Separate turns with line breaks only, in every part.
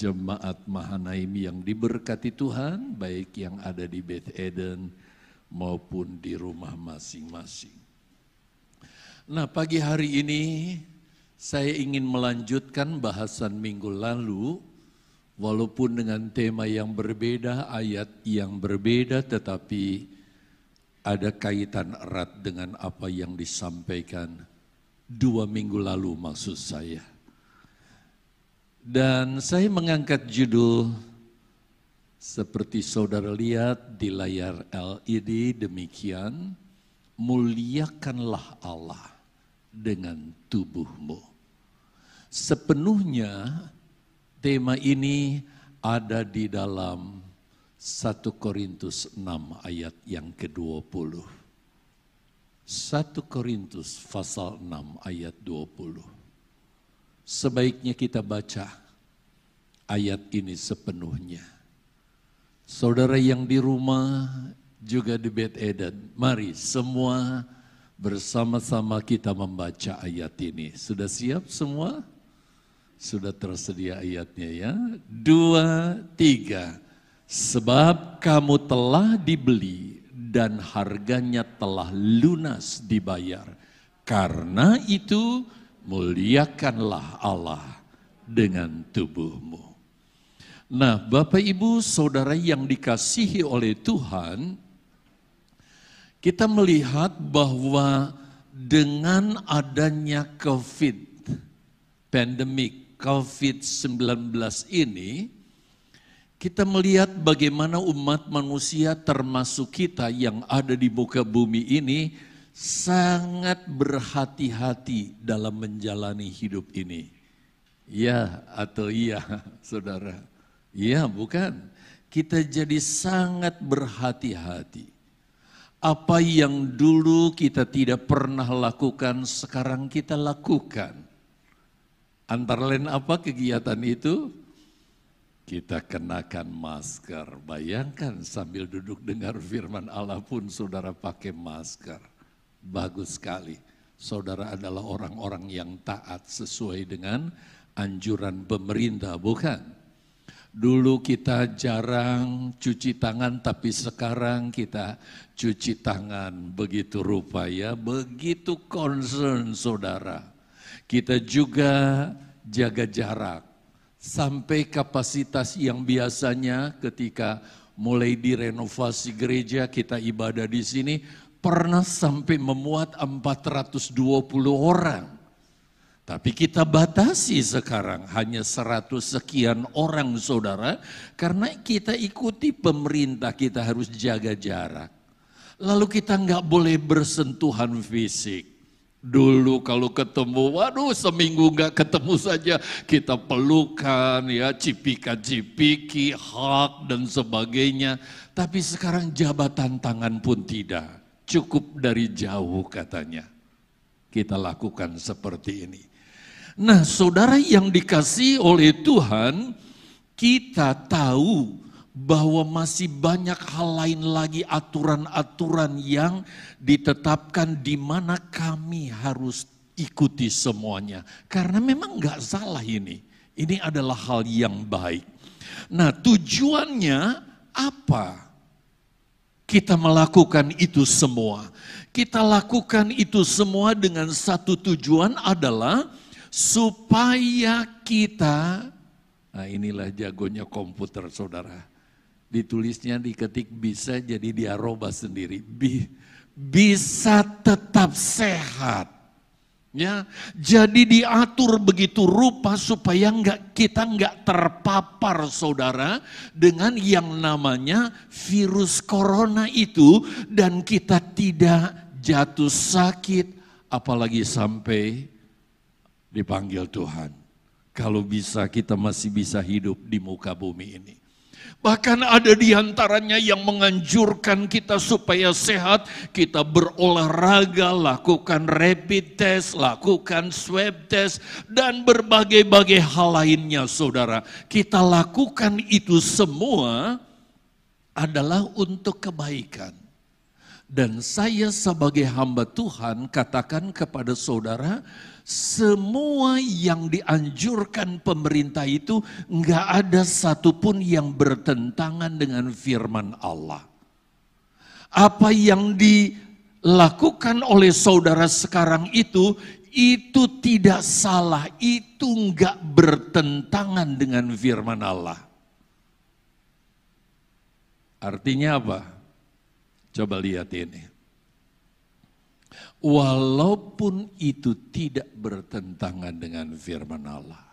jemaat Mahanaim yang diberkati Tuhan, baik yang ada di Beth Eden maupun di rumah masing-masing. Nah, pagi hari ini saya ingin melanjutkan bahasan minggu lalu, walaupun dengan tema yang berbeda, ayat yang berbeda, tetapi ada kaitan erat dengan apa yang disampaikan dua minggu lalu maksud saya. Dan saya mengangkat judul seperti saudara lihat di layar LED demikian, muliakanlah Allah dengan tubuhmu. Sepenuhnya tema ini ada di dalam 1 Korintus 6 ayat yang ke-20. 1 Korintus pasal 6 ayat 20 sebaiknya kita baca ayat ini sepenuhnya. Saudara yang di rumah juga di Beth Eden, mari semua bersama-sama kita membaca ayat ini. Sudah siap semua? Sudah tersedia ayatnya ya? Dua, tiga. Sebab kamu telah dibeli dan harganya telah lunas dibayar. Karena itu muliakanlah Allah dengan tubuhmu. Nah, Bapak Ibu, saudara yang dikasihi oleh Tuhan, kita melihat bahwa dengan adanya COVID, pandemik COVID-19 ini, kita melihat bagaimana umat manusia termasuk kita yang ada di muka bumi ini sangat berhati-hati dalam menjalani hidup ini. Ya atau iya, saudara? Iya, bukan. Kita jadi sangat berhati-hati. Apa yang dulu kita tidak pernah lakukan, sekarang kita lakukan. Antara lain apa kegiatan itu? Kita kenakan masker. Bayangkan sambil duduk dengar firman Allah pun saudara pakai masker. Bagus sekali. Saudara adalah orang-orang yang taat sesuai dengan anjuran pemerintah, bukan? Dulu kita jarang cuci tangan, tapi sekarang kita cuci tangan begitu rupa ya, begitu concern saudara. Kita juga jaga jarak sampai kapasitas yang biasanya ketika mulai direnovasi gereja kita ibadah di sini pernah sampai memuat 420 orang. Tapi kita batasi sekarang hanya 100 sekian orang saudara. Karena kita ikuti pemerintah kita harus jaga jarak. Lalu kita nggak boleh bersentuhan fisik. Dulu kalau ketemu, waduh seminggu nggak ketemu saja kita pelukan ya, cipika-cipiki, hak dan sebagainya. Tapi sekarang jabatan tangan pun tidak cukup dari jauh katanya. Kita lakukan seperti ini. Nah saudara yang dikasih oleh Tuhan, kita tahu bahwa masih banyak hal lain lagi aturan-aturan yang ditetapkan di mana kami harus ikuti semuanya. Karena memang nggak salah ini. Ini adalah hal yang baik. Nah tujuannya apa? Kita melakukan itu semua. Kita lakukan itu semua dengan satu tujuan adalah supaya kita, nah inilah jagonya komputer saudara. Ditulisnya diketik bisa jadi dia robah sendiri. bisa tetap sehat. Ya, jadi diatur begitu rupa supaya enggak kita enggak terpapar saudara dengan yang namanya virus corona itu dan kita tidak jatuh sakit apalagi sampai dipanggil Tuhan. Kalau bisa kita masih bisa hidup di muka bumi ini. Bahkan ada di antaranya yang menganjurkan kita supaya sehat, kita berolahraga, lakukan rapid test, lakukan swab test, dan berbagai-bagai hal lainnya saudara. Kita lakukan itu semua adalah untuk kebaikan. Dan saya sebagai hamba Tuhan katakan kepada saudara, semua yang dianjurkan pemerintah itu nggak ada satupun yang bertentangan dengan firman Allah. Apa yang dilakukan oleh saudara sekarang itu, itu tidak salah, itu nggak bertentangan dengan firman Allah. Artinya apa? Coba lihat ini. Walaupun itu tidak bertentangan dengan firman Allah.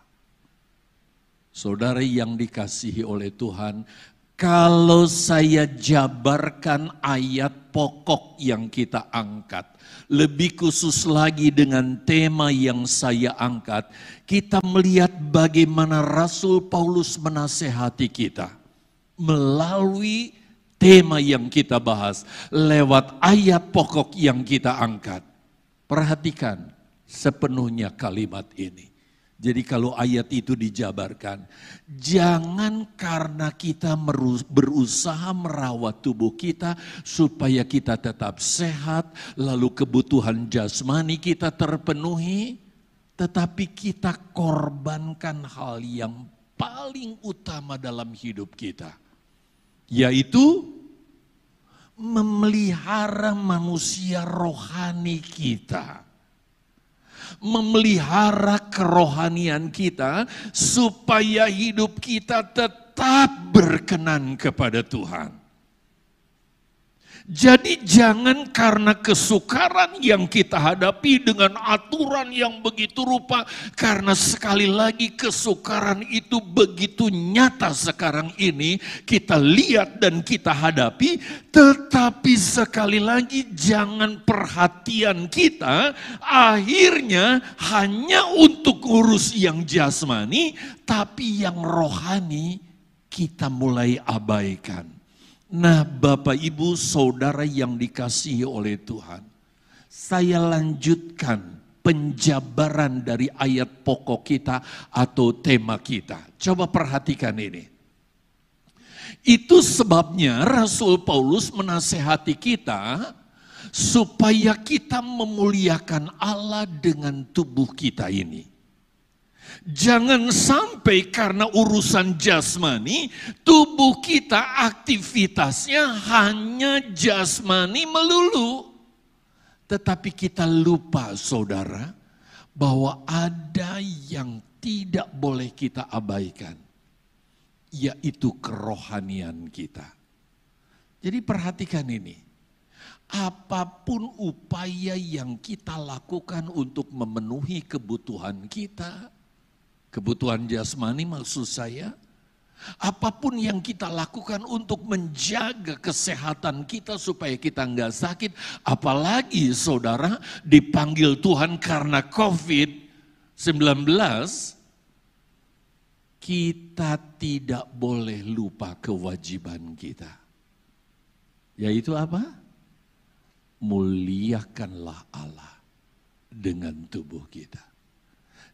Saudara yang dikasihi oleh Tuhan, kalau saya jabarkan ayat pokok yang kita angkat, lebih khusus lagi dengan tema yang saya angkat, kita melihat bagaimana Rasul Paulus menasehati kita melalui tema yang kita bahas lewat ayat pokok yang kita angkat. Perhatikan sepenuhnya kalimat ini. Jadi kalau ayat itu dijabarkan, jangan karena kita berusaha merawat tubuh kita supaya kita tetap sehat, lalu kebutuhan jasmani kita terpenuhi, tetapi kita korbankan hal yang paling utama dalam hidup kita yaitu memelihara manusia rohani kita. Memelihara kerohanian kita supaya hidup kita tetap berkenan kepada Tuhan. Jadi jangan karena kesukaran yang kita hadapi dengan aturan yang begitu rupa. Karena sekali lagi kesukaran itu begitu nyata sekarang ini. Kita lihat dan kita hadapi. Tetapi sekali lagi jangan perhatian kita akhirnya hanya untuk urus yang jasmani. Tapi yang rohani kita mulai abaikan. Nah, Bapak Ibu, saudara yang dikasihi oleh Tuhan, saya lanjutkan penjabaran dari ayat pokok kita atau tema kita. Coba perhatikan ini. Itu sebabnya Rasul Paulus menasehati kita supaya kita memuliakan Allah dengan tubuh kita ini. Jangan sampai karena urusan jasmani, tubuh kita aktivitasnya hanya jasmani melulu. Tetapi kita lupa saudara, bahwa ada yang tidak boleh kita abaikan. Yaitu kerohanian kita. Jadi perhatikan ini. Apa pun upaya yang kita lakukan untuk memenuhi kebutuhan kita, Kebutuhan jasmani maksud saya, apa pun yang kita lakukan untuk menjaga kesehatan kita supaya kita nggak sakit, apalagi saudara dipanggil Tuhan karena COVID-19, kita tidak boleh lupa kewajiban kita. Yaitu apa? Muliakanlah Allah dengan tubuh kita.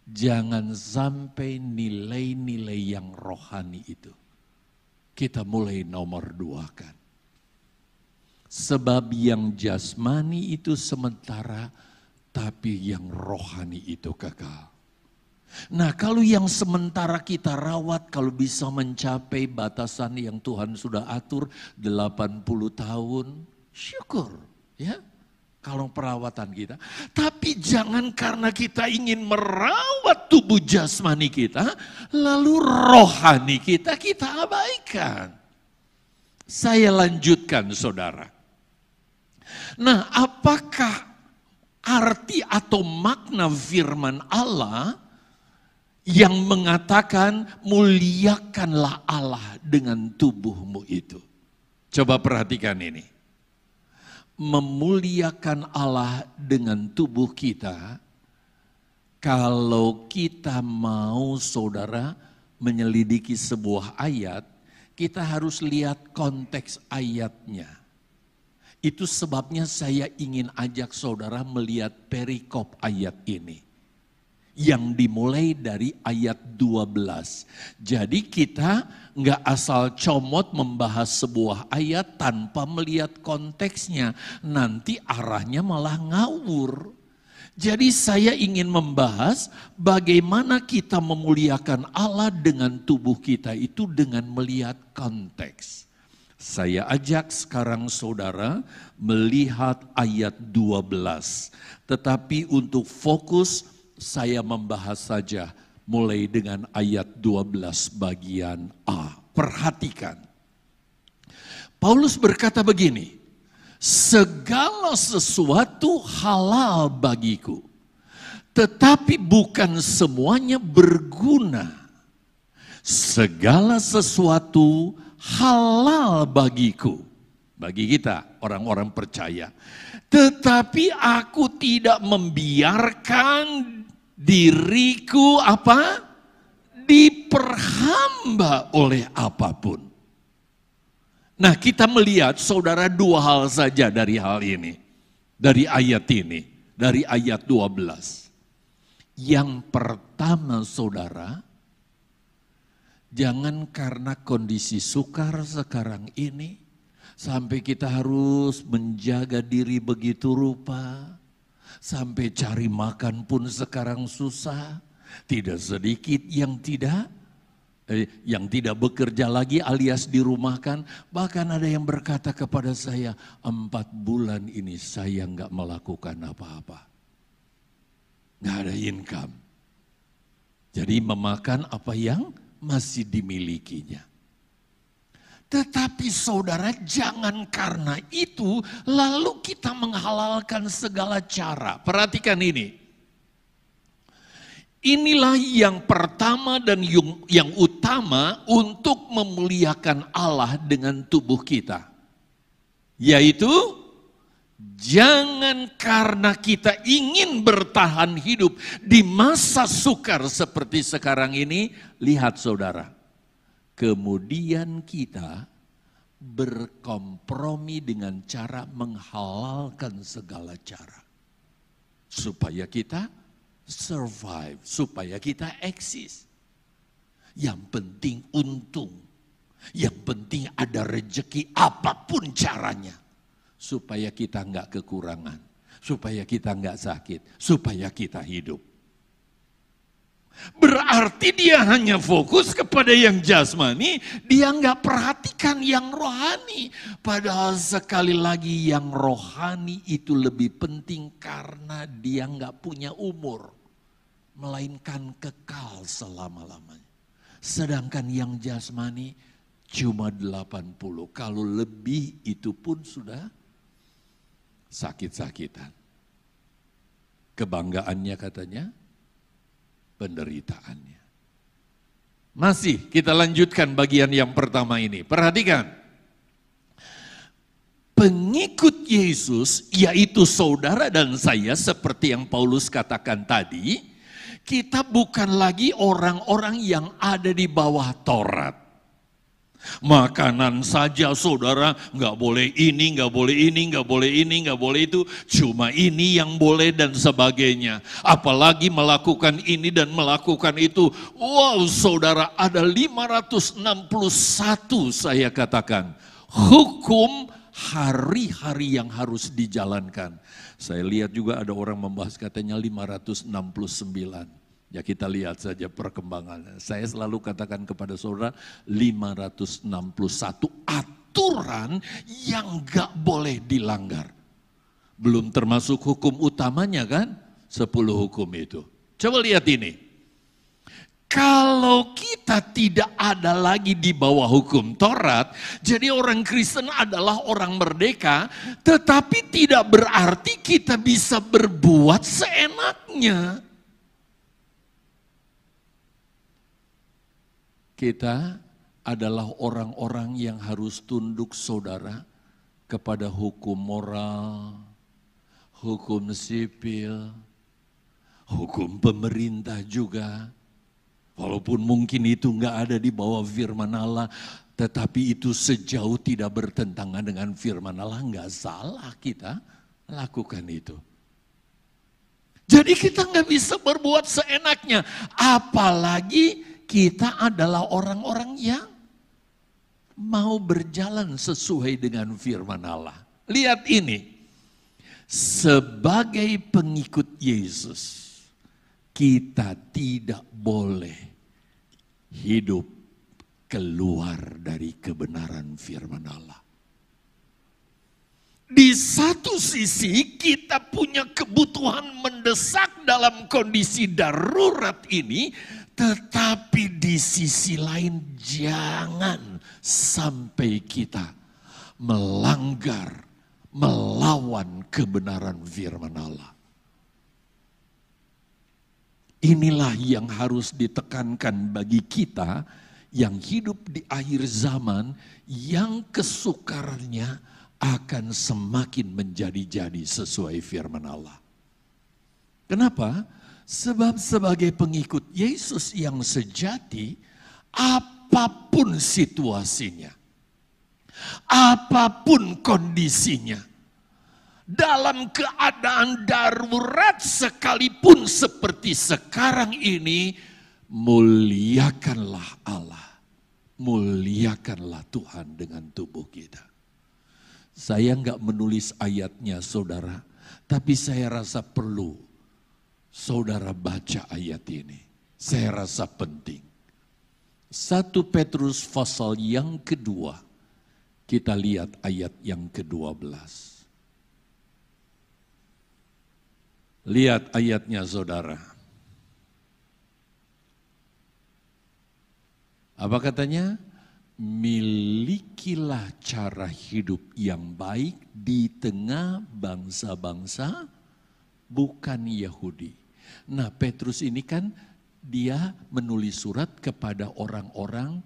Jangan sampai nilai-nilai yang rohani itu kita mulai nomor dua kan. Sebab yang jasmani itu sementara, tapi yang rohani itu kekal. Nah kalau yang sementara kita rawat, kalau bisa mencapai batasan yang Tuhan sudah atur 80 tahun, syukur ya kalau perawatan kita. Tapi jangan karena kita ingin merawat tubuh jasmani kita, lalu rohani kita kita abaikan. Saya lanjutkan saudara. Nah apakah arti atau makna firman Allah yang mengatakan muliakanlah Allah dengan tubuhmu itu. Coba perhatikan ini memuliakan Allah dengan tubuh kita, kalau kita mau saudara menyelidiki sebuah ayat, kita harus lihat konteks ayatnya. Itu sebabnya saya ingin ajak saudara melihat perikop ayat ini. Yang dimulai dari ayat 12. Jadi kita nggak asal comot membahas sebuah ayat tanpa melihat konteksnya. Nanti arahnya malah ngawur. Jadi saya ingin membahas bagaimana kita memuliakan Allah dengan tubuh kita itu dengan melihat konteks. Saya ajak sekarang saudara melihat ayat 12. Tetapi untuk fokus saya membahas saja mulai dengan ayat 12 bagian A. Perhatikan. Paulus berkata begini, segala sesuatu halal bagiku, tetapi bukan semuanya berguna. Segala sesuatu halal bagiku, bagi kita orang-orang percaya. Tetapi aku tidak membiarkan diriku apa? Diperhamba oleh apa pun. Nah kita melihat saudara dua hal saja dari hal ini. Dari ayat ini. Dari ayat 12. Yang pertama saudara. Jangan karena kondisi sukar sekarang ini. Sampai kita harus menjaga diri begitu rupa Sampai cari makan pun sekarang susah. Tidak sedikit yang tidak eh, yang tidak bekerja lagi alias dirumahkan. Bahkan ada yang berkata kepada saya, empat bulan ini saya nggak melakukan apa-apa. Nggak ada income. Jadi memakan apa yang masih dimilikinya. Tetapi saudara jangan karena itu lalu kita menghalalkan segala cara. Perhatikan ini. Inilah yang pertama dan yang utama untuk memuliakan Allah dengan tubuh kita. Yaitu jangan karena kita ingin bertahan hidup di masa sukar seperti sekarang ini. Lihat saudara Kemudian kita berkompromi dengan cara menghalalkan segala cara. Supaya kita survive, supaya kita eksis. Yang penting untung, yang penting ada rejeki apa pun caranya. Supaya kita nggak kekurangan, supaya kita nggak sakit, supaya kita hidup. Berarti dia hanya fokus kepada yang jasmani, dia nggak perhatikan yang rohani. Padahal sekali lagi yang rohani itu lebih penting karena dia nggak punya umur. Melainkan kekal selama-lamanya. Sedangkan yang jasmani cuma 80. Kalau lebih itu pun sudah sakit-sakitan. Kebanggaannya katanya, penderitaannya. Masih kita lanjutkan bagian yang pertama ini. Perhatikan. Pengikut Yesus, yaitu saudara dan saya seperti yang Paulus katakan tadi, kita bukan lagi orang-orang yang ada di bawah Taurat. Makanan saja saudara, nggak boleh ini, nggak boleh ini, nggak boleh ini, nggak boleh itu. Cuma ini yang boleh dan sebagainya. Apalagi melakukan ini dan melakukan itu. Wow saudara, ada 561 saya katakan. Hukum hari-hari yang harus dijalankan. Saya lihat juga ada orang membahas katanya 569. Ya kita lihat saja perkembangannya. Saya selalu katakan kepada saudara 561 aturan yang gak boleh dilanggar. Belum termasuk hukum utamanya kan? 10 hukum itu. Coba lihat ini. Kalau kita tidak ada lagi di bawah hukum Taurat, jadi orang Kristen adalah orang merdeka, tetapi tidak berarti kita bisa berbuat seenaknya. Kita adalah orang-orang yang harus tunduk saudara kepada hukum moral, hukum sipil, hukum pemerintah juga. Walaupun mungkin itu nggak ada di bawah firman Allah, tetapi itu sejauh tidak bertentangan dengan firman Allah, nggak salah kita lakukan itu. Jadi kita nggak bisa berbuat seenaknya. Apalagi kita adalah orang-orang yang mau berjalan sesuai dengan firman Allah. Lihat ini. Sebagai pengikut Yesus, kita tidak boleh hidup keluar dari kebenaran firman Allah. Di satu sisi kita punya kebutuhan mendesak dalam kondisi darurat ini, tetapi di sisi lain jangan sampai kita melanggar, melawan kebenaran firman Allah. Inilah yang harus ditekankan bagi kita yang hidup di akhir zaman yang kesukarannya akan semakin menjadi-jadi sesuai firman Allah. Kenapa? Sebab sebagai pengikut Yesus yang sejati, apa pun situasinya, apa pun kondisinya, dalam keadaan darurat sekalipun seperti sekarang ini, muliakanlah Allah, muliakanlah Tuhan dengan tubuh kita. Saya nggak menulis ayatnya saudara, tapi saya rasa perlu saudara baca ayat ini. Saya rasa penting. Satu Petrus pasal yang kedua, kita lihat ayat yang ke-12. Lihat ayatnya saudara. Apa katanya? milikilah cara hidup yang baik di tengah bangsa-bangsa bukan Yahudi. Nah, Petrus ini kan dia menulis surat kepada orang-orang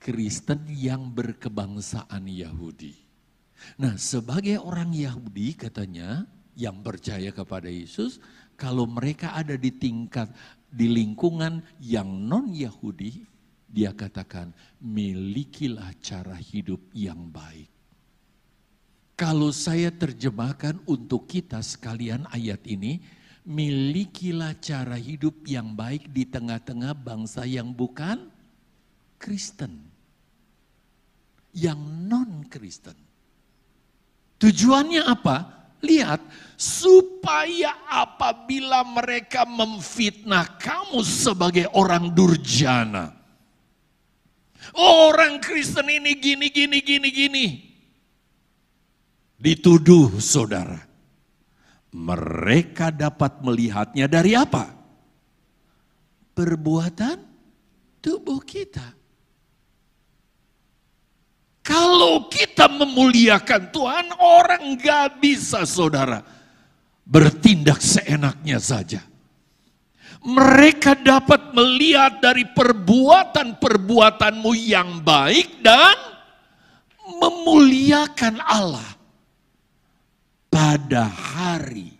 Kristen yang berkebangsaan Yahudi. Nah, sebagai orang Yahudi katanya yang percaya kepada Yesus, kalau mereka ada di tingkat di lingkungan yang non Yahudi, dia katakan, milikilah cara hidup yang baik. Kalau saya terjemahkan untuk kita sekalian ayat ini, milikilah cara hidup yang baik di tengah-tengah bangsa yang bukan Kristen. Yang non-Kristen. Tujuannya apa? Lihat, supaya apabila mereka memfitnah kamu sebagai orang durjana, Orang Kristen ini gini, gini, gini, gini. Dituduh saudara. Mereka dapat melihatnya dari apa? Perbuatan tubuh kita. Kalau kita memuliakan Tuhan, orang gak bisa saudara bertindak seenaknya saja mereka dapat melihat dari perbuatan-perbuatanmu yang baik dan memuliakan Allah pada hari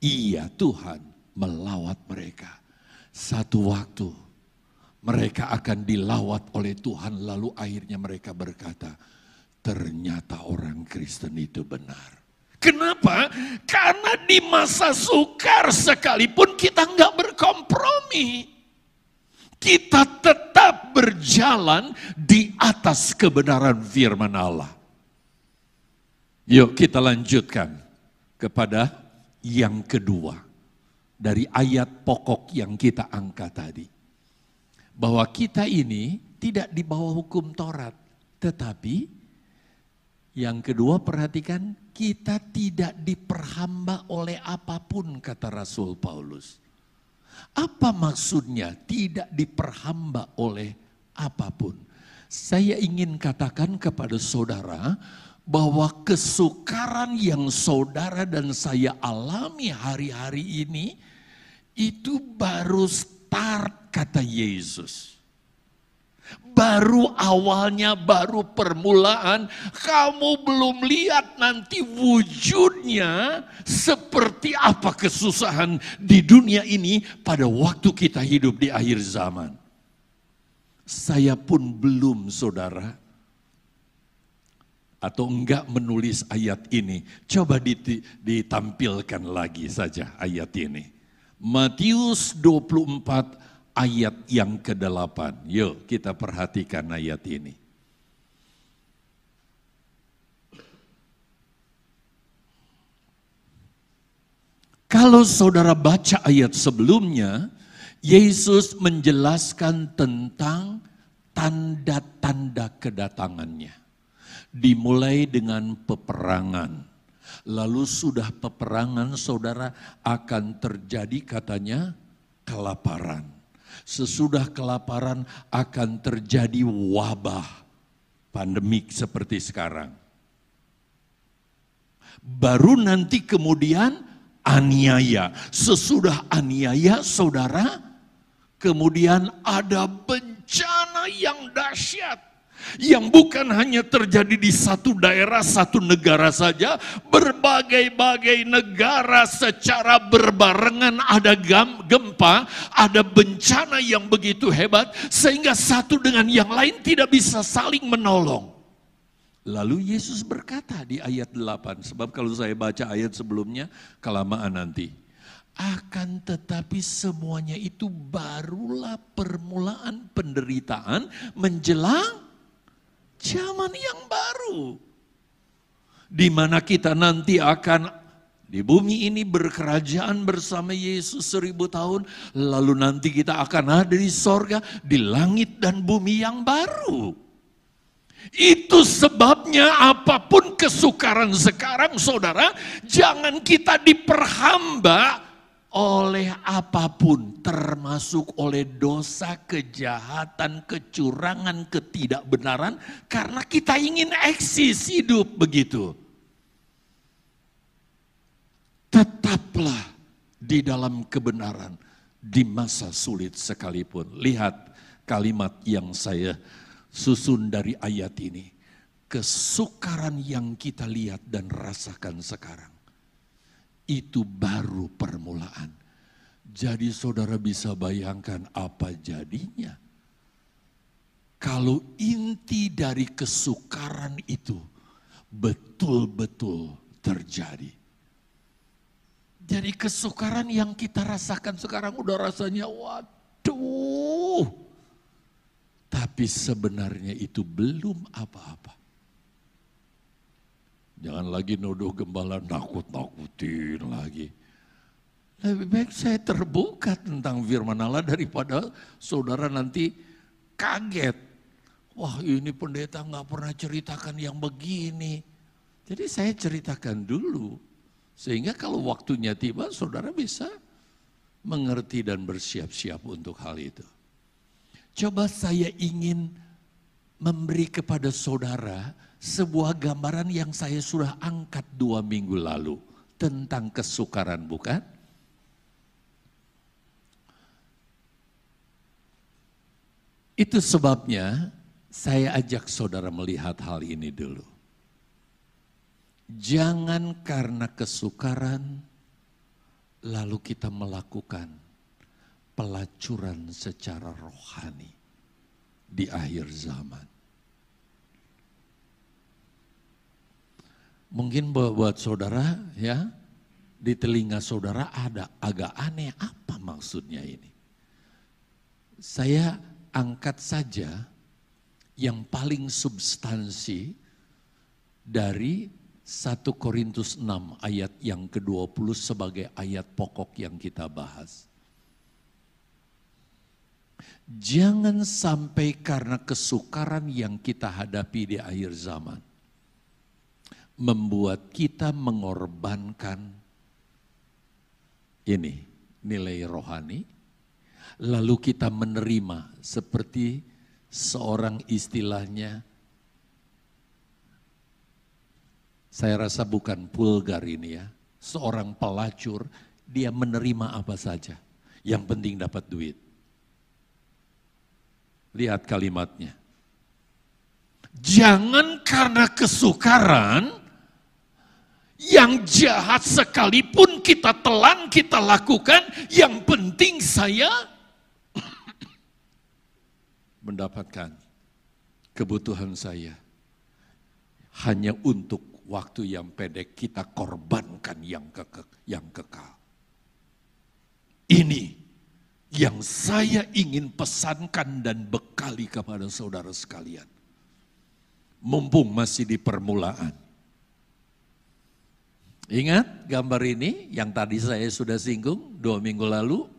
iya Tuhan melawat mereka. Satu waktu mereka akan dilawat oleh Tuhan lalu akhirnya mereka berkata, ternyata orang Kristen itu benar. Kenapa? Karena di masa sukar sekalipun kita nggak berkompromi. Kita tetap berjalan di atas kebenaran firman Allah. Yuk kita lanjutkan kepada yang kedua. Dari ayat pokok yang kita angkat tadi. Bahwa kita ini tidak di bawah hukum Taurat. Tetapi yang kedua perhatikan kita tidak diperhamba oleh apa pun kata Rasul Paulus. Apa maksudnya tidak diperhamba oleh apa pun? Saya ingin katakan kepada saudara bahwa kesukaran yang saudara dan saya alami hari-hari ini itu baru start kata Yesus. Baru awalnya, baru permulaan, kamu belum lihat nanti wujudnya seperti apa kesusahan di dunia ini pada waktu kita hidup di akhir zaman. Saya pun belum saudara atau enggak menulis ayat ini, coba ditampilkan lagi saja ayat ini. Matius 24 ayat yang ke-8. Yuk kita perhatikan ayat ini. Kalau saudara baca ayat sebelumnya, Yesus menjelaskan tentang tanda-tanda kedatangannya. Dimulai dengan peperangan. Lalu sudah peperangan saudara akan terjadi katanya kelaparan. Sesudah kelaparan akan terjadi wabah pandemik seperti sekarang. Baru nanti kemudian aniaya. Sesudah aniaya saudara, kemudian ada bencana yang dahsyat. Yang bukan hanya terjadi di satu daerah, satu negara saja, berbagai-bagai negara secara berbarengan ada gempa, ada bencana yang begitu hebat, sehingga satu dengan yang lain tidak bisa saling menolong. Lalu Yesus berkata di ayat 8, sebab kalau saya baca ayat sebelumnya, kelamaan nanti. Akan tetapi semuanya itu barulah permulaan penderitaan menjelang zaman yang baru. Di mana kita nanti akan di bumi ini berkerajaan bersama Yesus seribu tahun. Lalu nanti kita akan ada di sorga, di langit dan bumi yang baru. Itu sebabnya apa pun kesukaran sekarang saudara, jangan kita diperhamba oleh apa pun termasuk oleh dosa, kejahatan, kecurangan, ketidakbenaran karena kita ingin eksis hidup begitu. Tetaplah di dalam kebenaran di masa sulit sekalipun. Lihat kalimat yang saya susun dari ayat ini. Kesukaran yang kita lihat dan rasakan sekarang. Itu baru permulaan. Jadi saudara bisa bayangkan apa jadinya. Kalau inti dari kesukaran itu betul-betul terjadi. Jadi kesukaran yang kita rasakan sekarang udah rasanya waduh tapi sebenarnya itu belum apa-apa. Jangan lagi nuduh gembala nakut-nakutin lagi. Lebih baik saya terbuka tentang firman Allah daripada saudara nanti kaget. Wah ini pendeta nggak pernah ceritakan yang begini. Jadi saya ceritakan dulu. Sehingga kalau waktunya tiba saudara bisa mengerti dan bersiap-siap untuk hal itu. Coba saya ingin memberi kepada saudara sebuah gambaran yang saya sudah angkat dua minggu lalu tentang kesukaran, bukan? Itu sebabnya saya ajak saudara melihat hal ini dulu. Jangan karena kesukaran lalu kita melakukan pelacuran secara rohani di akhir zaman. Mungkin buat, saudara ya, di telinga saudara ada agak aneh apa maksudnya ini. Saya angkat saja yang paling substansi dari 1 Korintus 6 ayat yang ke-20 sebagai ayat pokok yang kita bahas. Jangan sampai karena kesukaran yang kita hadapi di akhir zaman membuat kita mengorbankan ini nilai rohani lalu kita menerima seperti seorang istilahnya saya rasa bukan pulgar ini ya seorang pelacur dia menerima apa saja yang penting dapat duit Lihat kalimatnya. Jangan karena kesukaran yang jahat sekalipun kita telan, kita lakukan, yang penting saya mendapatkan kebutuhan saya. hanya untuk waktu yang pendek kita korbankan yang kekal. Yang kekal. Ini yang saya ingin pesankan dan bekali kepada saudara sekalian. Mumpung masih di permulaan. Ingat gambar ini yang tadi saya sudah singgung dua minggu lalu.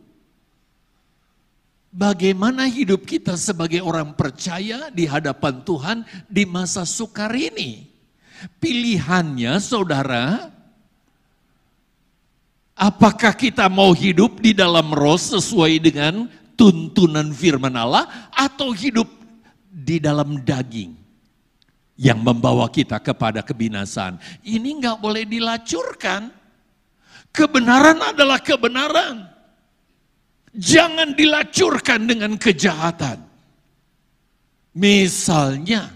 Bagaimana hidup kita sebagai orang percaya di hadapan Tuhan di masa sukar ini. Pilihannya saudara, apakah kita mau hidup di dalam roh sesuai dengan tuntunan firman Allah atau hidup di dalam daging yang membawa kita kepada kebinasaan. Ini nggak boleh dilacurkan. Kebenaran adalah kebenaran. Jangan dilacurkan dengan kejahatan. Misalnya,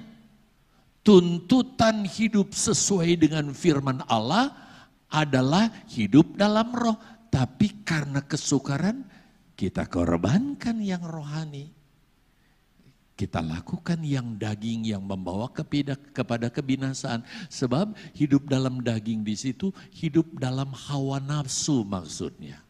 tuntutan hidup sesuai dengan firman Allah adalah hidup dalam roh. Tapi karena kesukaran, kita korbankan yang rohani. Kita lakukan yang daging yang membawa kepada kebinasaan. Sebab hidup dalam daging di situ, hidup dalam hawa nafsu maksudnya.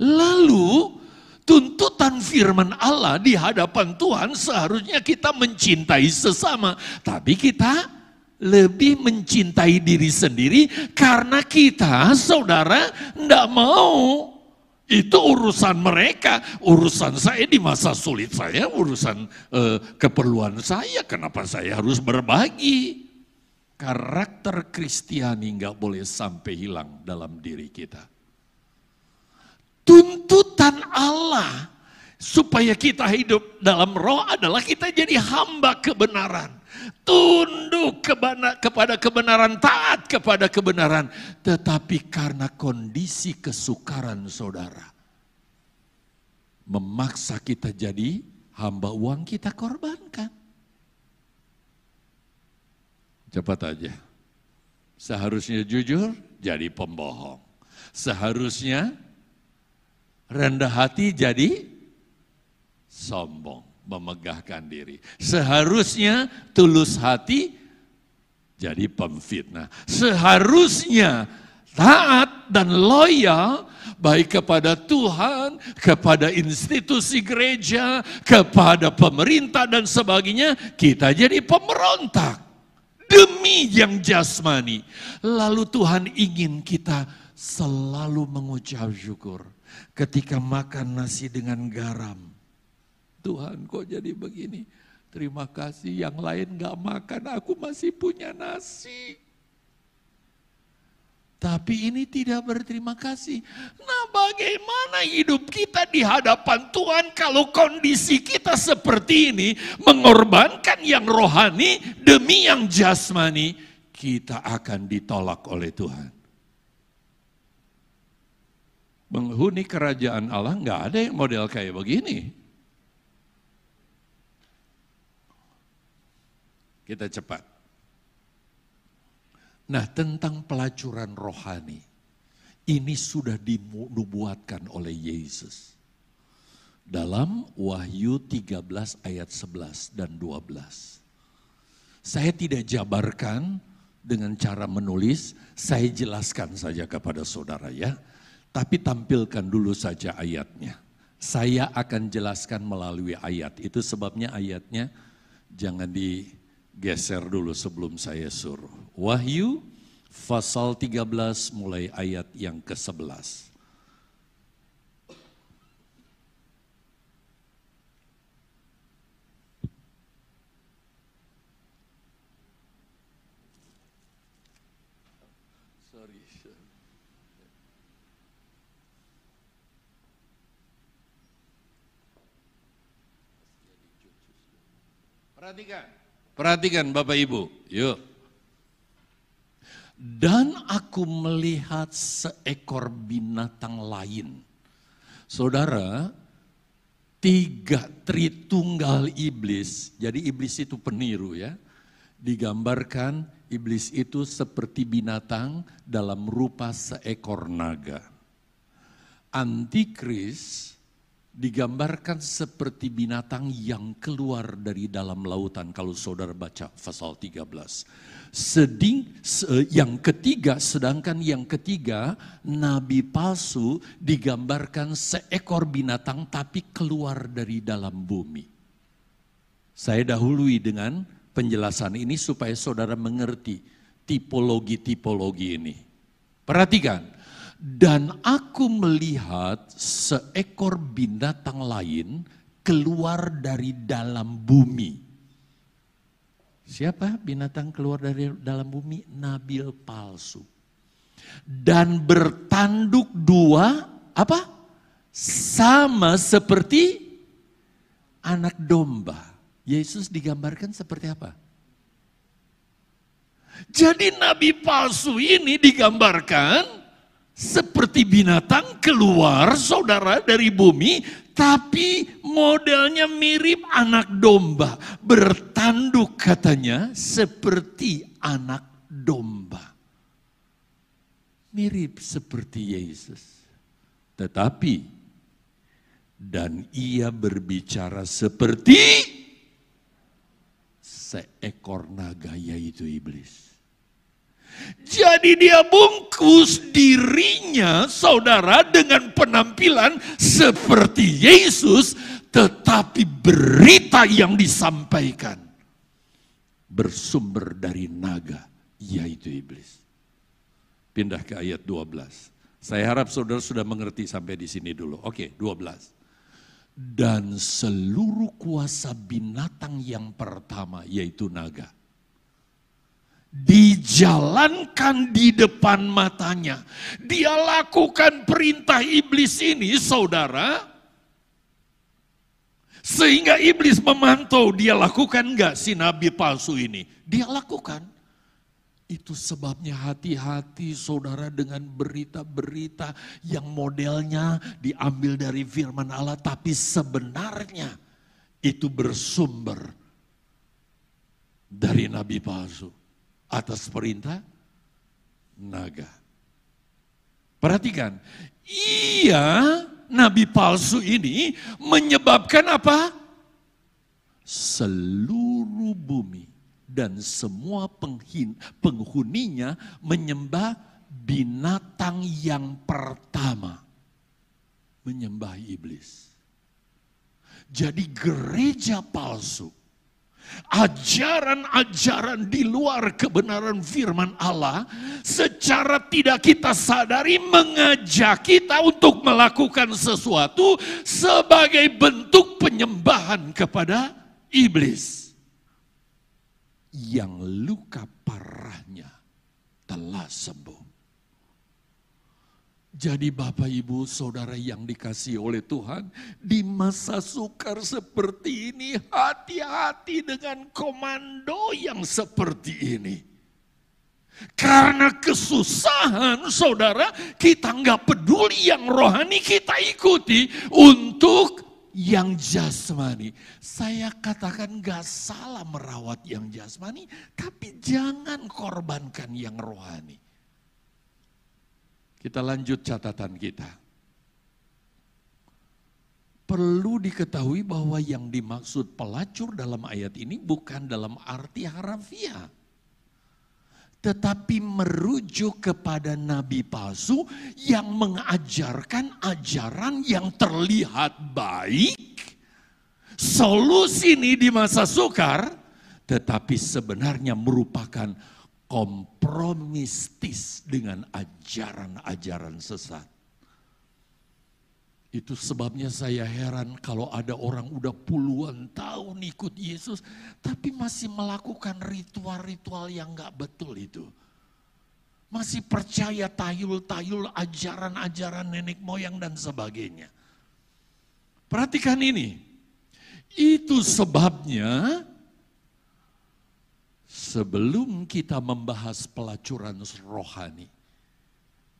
Lalu tuntutan firman Allah di hadapan Tuhan seharusnya kita mencintai sesama. Tapi kita lebih mencintai diri sendiri karena kita saudara tidak mau itu urusan mereka, urusan saya di masa sulit saya, urusan uh, keperluan saya. Kenapa saya harus berbagi? Karakter Kristiani nggak boleh sampai hilang dalam diri kita tuntutan Allah supaya kita hidup dalam roh adalah kita jadi hamba kebenaran. Tunduk kepada kebenaran, taat kepada kebenaran. Tetapi karena kondisi kesukaran saudara, memaksa kita jadi hamba uang kita korbankan. Cepat aja. Seharusnya jujur jadi pembohong. Seharusnya rendah hati jadi sombong, memegahkan diri. Seharusnya tulus hati jadi pemfitnah. Seharusnya taat dan loyal baik kepada Tuhan, kepada institusi gereja, kepada pemerintah dan sebagainya, kita jadi pemberontak demi yang jasmani. Lalu Tuhan ingin kita selalu mengucap syukur ketika makan nasi dengan garam. Tuhan kok jadi begini? Terima kasih yang lain gak makan, aku masih punya nasi. Tapi ini tidak berterima kasih. Nah bagaimana hidup kita di hadapan Tuhan kalau kondisi kita seperti ini. Mengorbankan yang rohani demi yang jasmani. Kita akan ditolak oleh Tuhan menghuni kerajaan Allah nggak ada yang model kayak begini. Kita cepat. Nah tentang pelacuran rohani, ini sudah dinubuatkan oleh Yesus. Dalam Wahyu 13 ayat 11 dan 12. Saya tidak jabarkan dengan cara menulis, saya jelaskan saja kepada saudara ya tapi tampilkan dulu saja ayatnya. Saya akan jelaskan melalui ayat. Itu sebabnya ayatnya jangan digeser dulu sebelum saya suruh. Wahyu pasal 13 mulai ayat yang ke-11. Perhatikan. Perhatikan Bapak Ibu, yuk. Dan aku melihat seekor binatang lain. Saudara, tiga tritunggal iblis. Jadi iblis itu peniru ya. Digambarkan iblis itu seperti binatang dalam rupa seekor naga. Antikris digambarkan seperti binatang yang keluar dari dalam lautan kalau saudara baca pasal 13. Seding yang ketiga sedangkan yang ketiga nabi palsu digambarkan seekor binatang tapi keluar dari dalam bumi. Saya dahului dengan penjelasan ini supaya saudara mengerti tipologi-tipologi ini. Perhatikan, dan aku melihat seekor binatang lain keluar dari dalam bumi. Siapa binatang keluar dari dalam bumi? Nabil palsu. Dan bertanduk dua, apa? Sama seperti anak domba. Yesus digambarkan seperti apa? Jadi nabi palsu ini digambarkan seperti binatang keluar saudara dari bumi, tapi modelnya mirip anak domba. Bertanduk katanya seperti anak domba. Mirip seperti Yesus. Tetapi, dan ia berbicara seperti seekor naga yaitu iblis. Jadi dia bungkus dirinya saudara dengan penampilan seperti Yesus tetapi berita yang disampaikan bersumber dari naga yaitu iblis. Pindah ke ayat 12. Saya harap saudara sudah mengerti sampai di sini dulu. Oke, 12. Dan seluruh kuasa binatang yang pertama yaitu naga dijalankan di depan matanya. Dia lakukan perintah iblis ini, saudara. Sehingga iblis memantau dia lakukan enggak si nabi palsu ini. Dia lakukan. Itu sebabnya hati-hati saudara dengan berita-berita yang modelnya diambil dari firman Allah. Tapi sebenarnya itu bersumber dari nabi palsu atas perintah naga. Perhatikan, ia nabi palsu ini menyebabkan apa? Seluruh bumi dan semua penghin, penghuninya menyembah binatang yang pertama. Menyembah iblis. Jadi gereja palsu ajaran-ajaran di luar kebenaran firman Allah secara tidak kita sadari mengajak kita untuk melakukan sesuatu sebagai bentuk penyembahan kepada iblis yang luka parahnya telah sembuh. Jadi Bapak Ibu Saudara yang dikasih oleh Tuhan, di masa sukar seperti ini hati-hati dengan komando yang seperti ini. Karena kesusahan saudara, kita nggak peduli yang rohani kita ikuti untuk yang jasmani. Saya katakan nggak salah merawat yang jasmani, tapi jangan korbankan yang rohani. Kita lanjut catatan kita. Perlu diketahui bahwa yang dimaksud pelacur dalam ayat ini bukan dalam arti harafiah. Tetapi merujuk kepada nabi palsu yang mengajarkan ajaran yang terlihat baik. Solusi ini di masa sukar, tetapi sebenarnya merupakan kompromistis dengan ajaran-ajaran sesat. Itu sebabnya saya heran kalau ada orang udah puluhan tahun ikut Yesus, tapi masih melakukan ritual-ritual yang gak betul itu. Masih percaya tayul-tayul ajaran-ajaran nenek moyang dan sebagainya. Perhatikan ini. Itu sebabnya Sebelum kita membahas pelacuran rohani,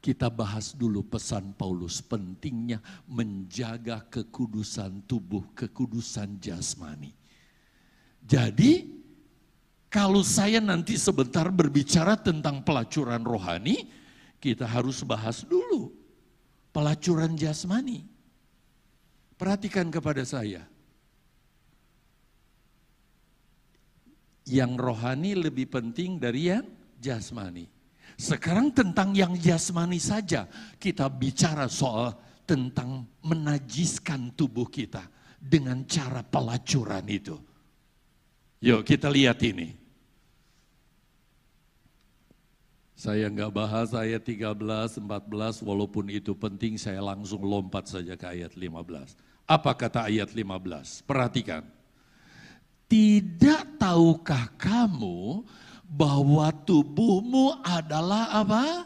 kita bahas dulu pesan Paulus pentingnya menjaga kekudusan tubuh, kekudusan jasmani. Jadi, kalau saya nanti sebentar berbicara tentang pelacuran rohani, kita harus bahas dulu pelacuran jasmani. Perhatikan kepada saya. Yang rohani lebih penting dari yang jasmani. Sekarang tentang yang jasmani saja kita bicara soal tentang menajiskan tubuh kita dengan cara pelacuran itu. Yuk kita lihat ini. Saya nggak bahas ayat 13, 14, walaupun itu penting saya langsung lompat saja ke ayat 15. Apa kata ayat 15? Perhatikan. Tidak tahukah kamu bahwa tubuhmu adalah apa?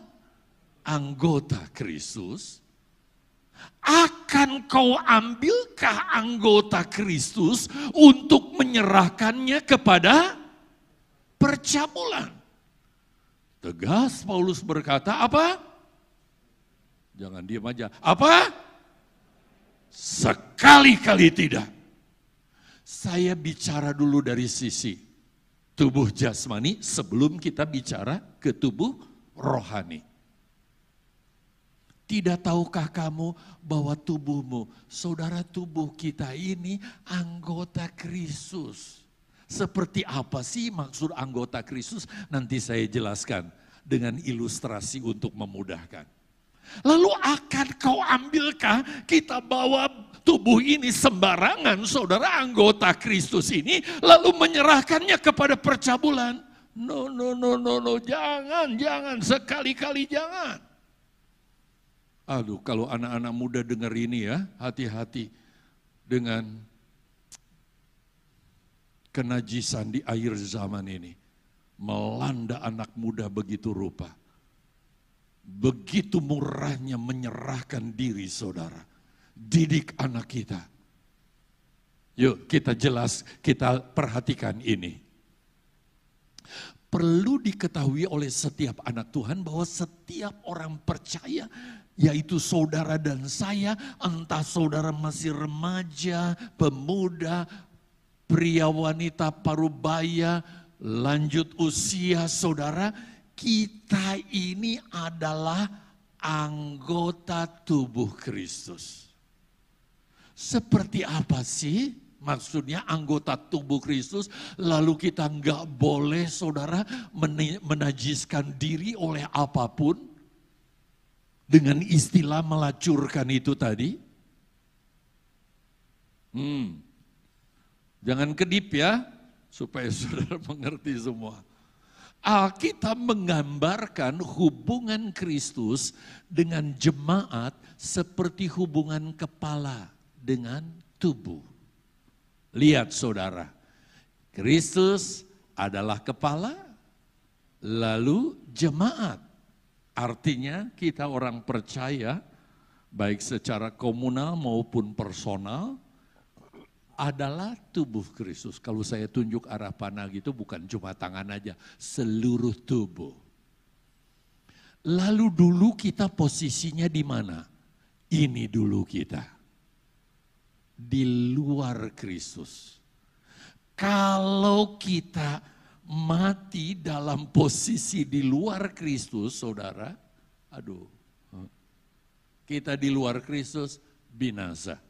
Anggota Kristus. Akan kau ambilkah anggota Kristus untuk menyerahkannya kepada percabulan? Tegas Paulus berkata apa? Jangan diam aja. Apa? Sekali-kali tidak. Saya bicara dulu dari sisi tubuh jasmani sebelum kita bicara ke tubuh rohani. Tidak tahukah kamu bahwa tubuhmu, saudara tubuh kita ini anggota Kristus. Seperti apa sih maksud anggota Kristus? Nanti saya jelaskan dengan ilustrasi untuk memudahkan. Lalu akan kau ambilkah kita bawa tubuh ini sembarangan saudara anggota Kristus ini lalu menyerahkannya kepada percabulan? No, no, no, no, no, jangan, jangan, sekali-kali jangan. Aduh, kalau anak-anak muda dengar ini ya, hati-hati dengan kenajisan di akhir zaman ini melanda anak muda begitu rupa. Begitu murahnya menyerahkan diri saudara. Didik anak kita. Yuk kita jelas, kita perhatikan ini. Perlu diketahui oleh setiap anak Tuhan bahwa setiap orang percaya yaitu saudara dan saya, entah saudara masih remaja, pemuda, pria wanita parubaya, lanjut usia saudara, kita ini adalah anggota tubuh Kristus. Seperti apa sih maksudnya anggota tubuh Kristus, lalu kita nggak boleh saudara menajiskan diri oleh apa pun dengan istilah melacurkan itu tadi. Hmm, Jangan kedip ya, supaya saudara mengerti semua. Alkitab menggambarkan hubungan Kristus dengan jemaat seperti hubungan kepala dengan tubuh. Lihat saudara, Kristus adalah kepala, lalu jemaat. Artinya kita orang percaya, baik secara komunal maupun personal, adalah tubuh Kristus. Kalau saya tunjuk arah panah gitu bukan cuma tangan aja, seluruh tubuh. Lalu dulu kita posisinya di mana? Ini dulu kita. Di luar Kristus. Kalau kita mati dalam posisi di luar Kristus, saudara, aduh, kita di luar Kristus binasa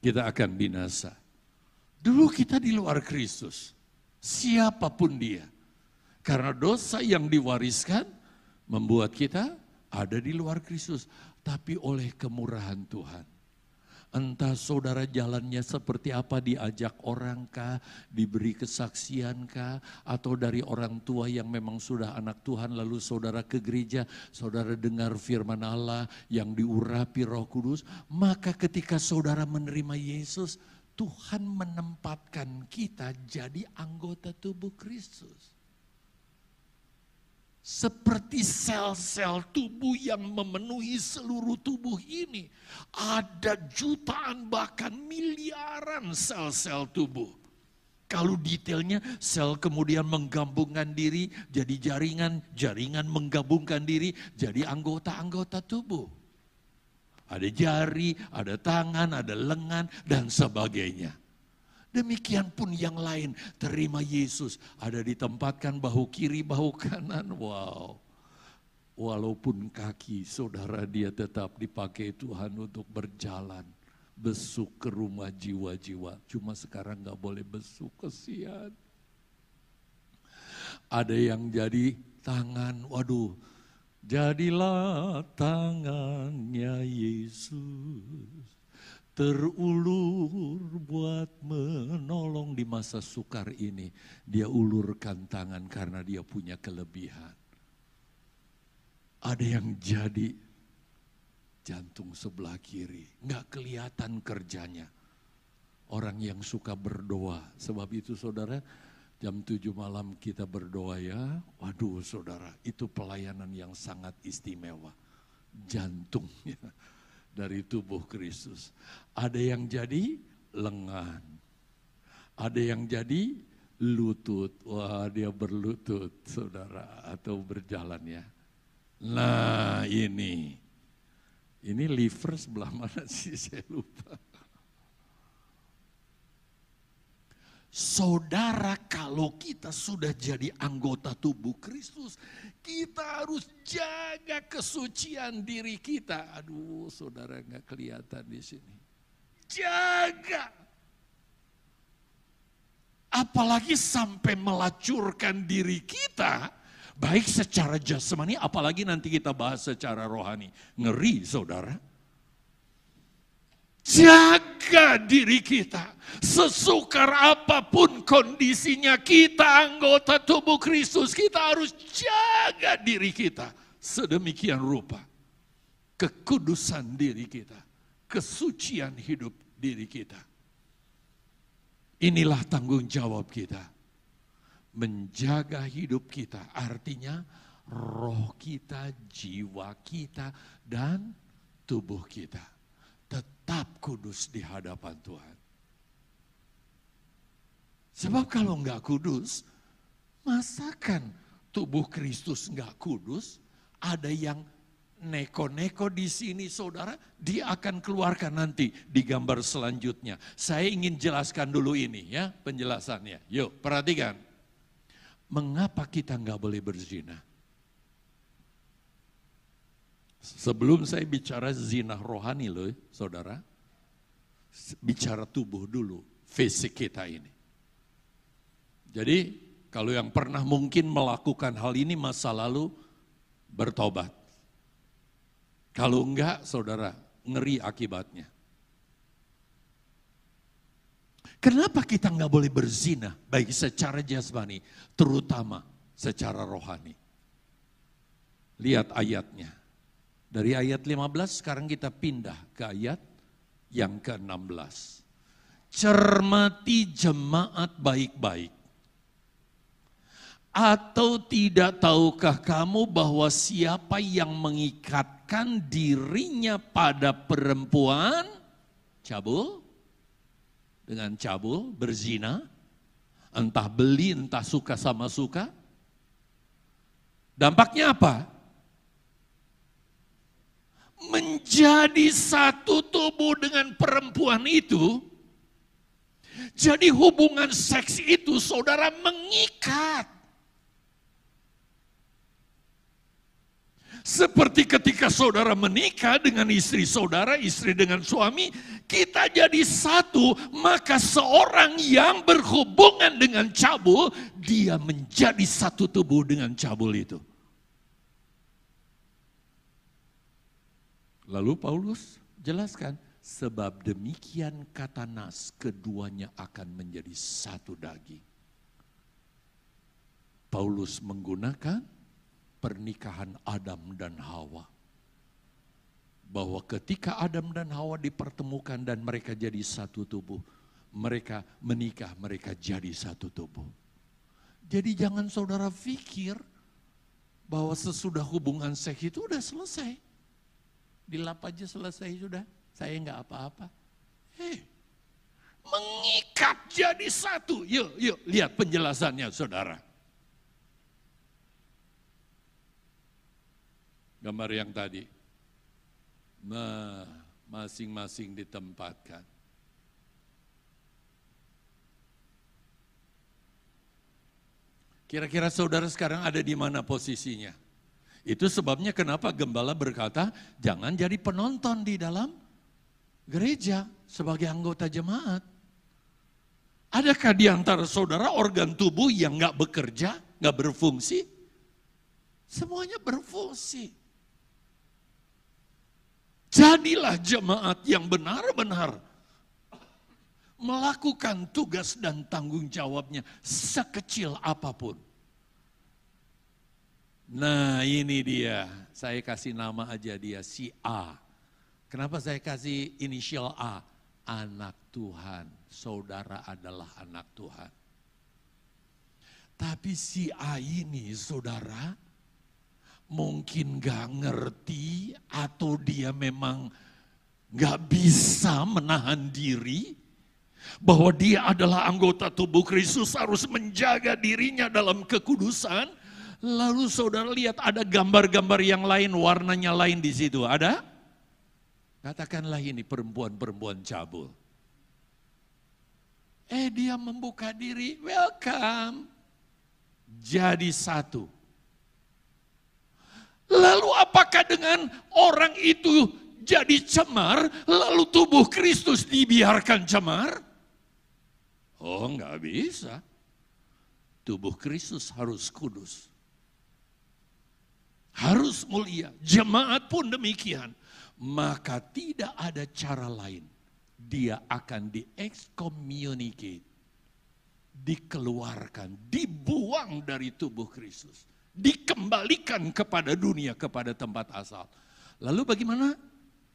kita akan binasa. Dulu kita di luar Kristus, siapa pun dia. Karena dosa yang diwariskan membuat kita ada di luar Kristus. Tapi oleh kemurahan Tuhan, Entah saudara jalannya seperti apa diajak orang kah, diberi kesaksian kah, atau dari orang tua yang memang sudah anak Tuhan lalu saudara ke gereja, saudara dengar firman Allah yang diurapi roh kudus, maka ketika saudara menerima Yesus, Tuhan menempatkan kita jadi anggota tubuh Kristus seperti sel-sel tubuh yang memenuhi seluruh tubuh ini. Ada jutaan bahkan miliaran sel-sel tubuh. Kalau detailnya sel kemudian menggabungkan diri jadi jaringan, jaringan menggabungkan diri jadi anggota-anggota tubuh. Ada jari, ada tangan, ada lengan dan sebagainya. Demikian pun yang lain, terima Yesus. Ada ditempatkan bahu kiri, bahu kanan. Wow. walaupun kaki saudara dia tetap dipakai Tuhan untuk berjalan. Besuk ke rumah jiwa-jiwa. Cuma sekarang nggak boleh besuk, kesian. Ada yang jadi tangan, waduh, jadilah tangannya Yesus. Terulur buat menolong di masa sukar ini. Dia ulurkan tangan karena dia punya kelebihan. Ada yang jadi jantung sebelah kiri, nggak kelihatan kerjanya. Orang yang suka berdoa, sebab itu saudara jam 7 malam kita berdoa ya, waduh saudara itu pelayanan yang sangat istimewa. Jantungnya dari tubuh Kristus. Ada yang jadi lengan, ada yang jadi lutut, wah dia berlutut saudara atau berjalan ya. Nah ini, ini liver sebelah mana sih? Saya lupa. Saudara kalau kita sudah jadi anggota tubuh Kristus, kita harus jaga kesucian diri kita. Aduh saudara nggak kelihatan di sini. Jaga. Apalagi sampai melacurkan diri kita Baik secara jasmani, apalagi nanti kita bahas secara rohani. Ngeri saudara. Jaga diri kita. Sesukar apa pun kondisinya kita anggota tubuh Kristus. Kita harus jaga diri kita. Sedemikian rupa. Kekudusan diri kita. Kesucian hidup diri kita. Inilah tanggung jawab kita menjaga hidup kita. Artinya roh kita, jiwa kita, dan tubuh kita. Tetap kudus di hadapan Tuhan. Sebab kalau enggak kudus, masakan tubuh Kristus enggak kudus, ada yang neko-neko di sini saudara, dia akan keluarkan nanti di gambar selanjutnya. Saya ingin jelaskan dulu ini ya penjelasannya. Yuk perhatikan mengapa kita nggak boleh berzina? Sebelum saya bicara zina rohani loh, saudara, bicara tubuh dulu, fisik kita ini. Jadi kalau yang pernah mungkin melakukan hal ini masa lalu bertobat. Kalau enggak, saudara, ngeri akibatnya. Kenapa kita nggak boleh berzina baik secara jasmani, terutama secara rohani? Lihat ayatnya. Dari ayat 15 sekarang kita pindah ke ayat yang ke-16. Cermati jemaat baik-baik. Atau tidak tahukah kamu bahwa siapa yang mengikatkan dirinya pada perempuan, cabul, dengan cabul, berzina, entah beli, entah suka sama suka. Dampaknya apa? Menjadi satu tubuh dengan perempuan itu, jadi hubungan seks itu saudara mengikat. Seperti ketika saudara menikah dengan istri saudara, istri dengan suami, kita jadi satu, maka seorang yang berhubungan dengan cabul, dia menjadi satu tubuh dengan cabul itu. Lalu Paulus jelaskan, sebab demikian kata nas, keduanya akan menjadi satu daging. Paulus menggunakan pernikahan Adam dan Hawa. Bahwa ketika Adam dan Hawa dipertemukan dan mereka jadi satu tubuh, mereka menikah, mereka jadi satu tubuh. Jadi jangan saudara pikir bahwa sesudah hubungan seks itu udah selesai. Dilap aja selesai sudah, saya nggak apa-apa. Hei, mengikat jadi satu. Yuk, yuk, lihat penjelasannya saudara. Gambar yang tadi. Masing-masing ditempatkan. Kira-kira saudara sekarang ada di mana posisinya? Itu sebabnya kenapa gembala berkata, jangan jadi penonton di dalam gereja sebagai anggota jemaat. Adakah di antara saudara organ tubuh yang nggak bekerja, nggak berfungsi? Semuanya berfungsi. Jadilah jemaat yang benar-benar melakukan tugas dan tanggung jawabnya sekecil apa pun. Nah ini dia, saya kasih nama aja dia si A. Kenapa saya kasih inisial A? Anak Tuhan, saudara adalah anak Tuhan. Tapi si A ini saudara, mungkin gak ngerti atau dia memang gak bisa menahan diri bahwa dia adalah anggota tubuh Kristus harus menjaga dirinya dalam kekudusan Lalu saudara lihat ada gambar-gambar yang lain, warnanya lain di situ. Ada? Katakanlah ini perempuan-perempuan cabul. Eh dia membuka diri, welcome. Jadi satu. Lalu apakah dengan orang itu jadi cemar, lalu tubuh Kristus dibiarkan cemar? Oh enggak bisa. Tubuh Kristus harus kudus harus mulia. Jemaat pun demikian. Maka tidak ada cara lain. Dia akan diexcommunicate. Dikeluarkan, dibuang dari tubuh Kristus. Dikembalikan kepada dunia, kepada tempat asal. Lalu bagaimana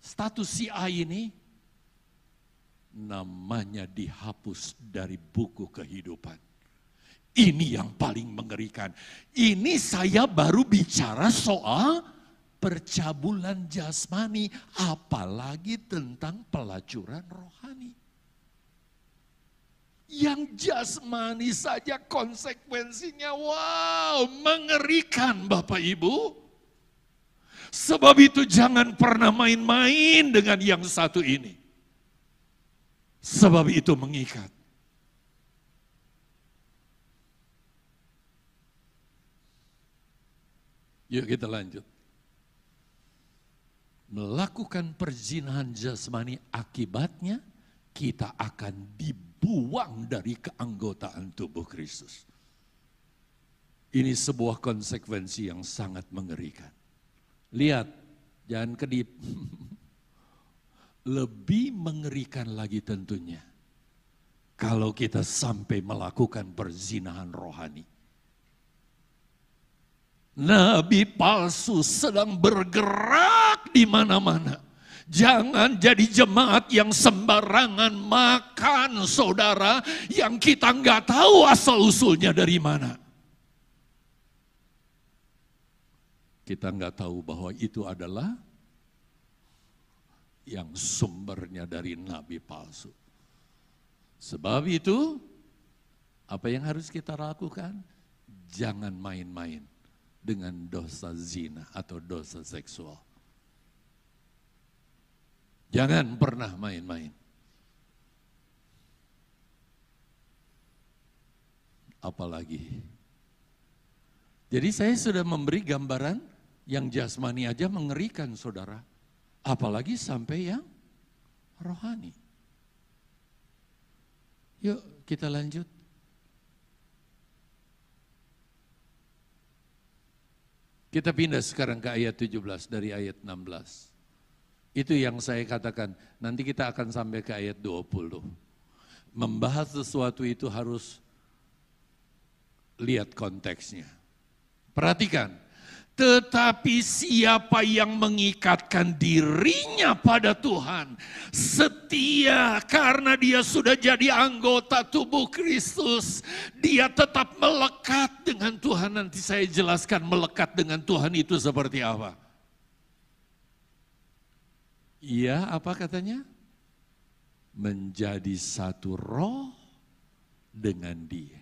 status si A ini? Namanya dihapus dari buku kehidupan ini yang paling mengerikan. Ini saya baru bicara soal percabulan jasmani, apalagi tentang pelacuran rohani. Yang jasmani saja konsekuensinya wow, mengerikan Bapak Ibu. Sebab itu jangan pernah main-main dengan yang satu ini. Sebab itu mengikat. Yuk kita lanjut. Melakukan perzinahan jasmani akibatnya kita akan dibuang dari keanggotaan tubuh Kristus. Ini sebuah konsekuensi yang sangat mengerikan. Lihat, jangan kedip. Lebih mengerikan lagi tentunya kalau kita sampai melakukan perzinahan rohani. Nabi palsu sedang bergerak di mana-mana. Jangan jadi jemaat yang sembarangan makan saudara yang kita nggak tahu asal usulnya dari mana. Kita nggak tahu bahwa itu adalah yang sumbernya dari nabi palsu. Sebab itu, apa yang harus kita lakukan? Jangan main-main dengan dosa zina atau dosa seksual. Jangan pernah main-main. Apalagi. Jadi saya sudah memberi gambaran yang jasmani aja mengerikan saudara. Apalagi sampai yang rohani. Yuk kita lanjut. Kita pindah sekarang ke ayat 17 dari ayat 16. Itu yang saya katakan, nanti kita akan sampai ke ayat 20. Membahas sesuatu itu harus lihat konteksnya. Perhatikan, tetapi siapa yang mengikatkan dirinya pada Tuhan, setia karena dia sudah jadi anggota tubuh Kristus, dia tetap melekat dengan Tuhan. Nanti saya jelaskan melekat dengan Tuhan itu seperti apa. Iya, apa katanya? Menjadi satu roh dengan dia.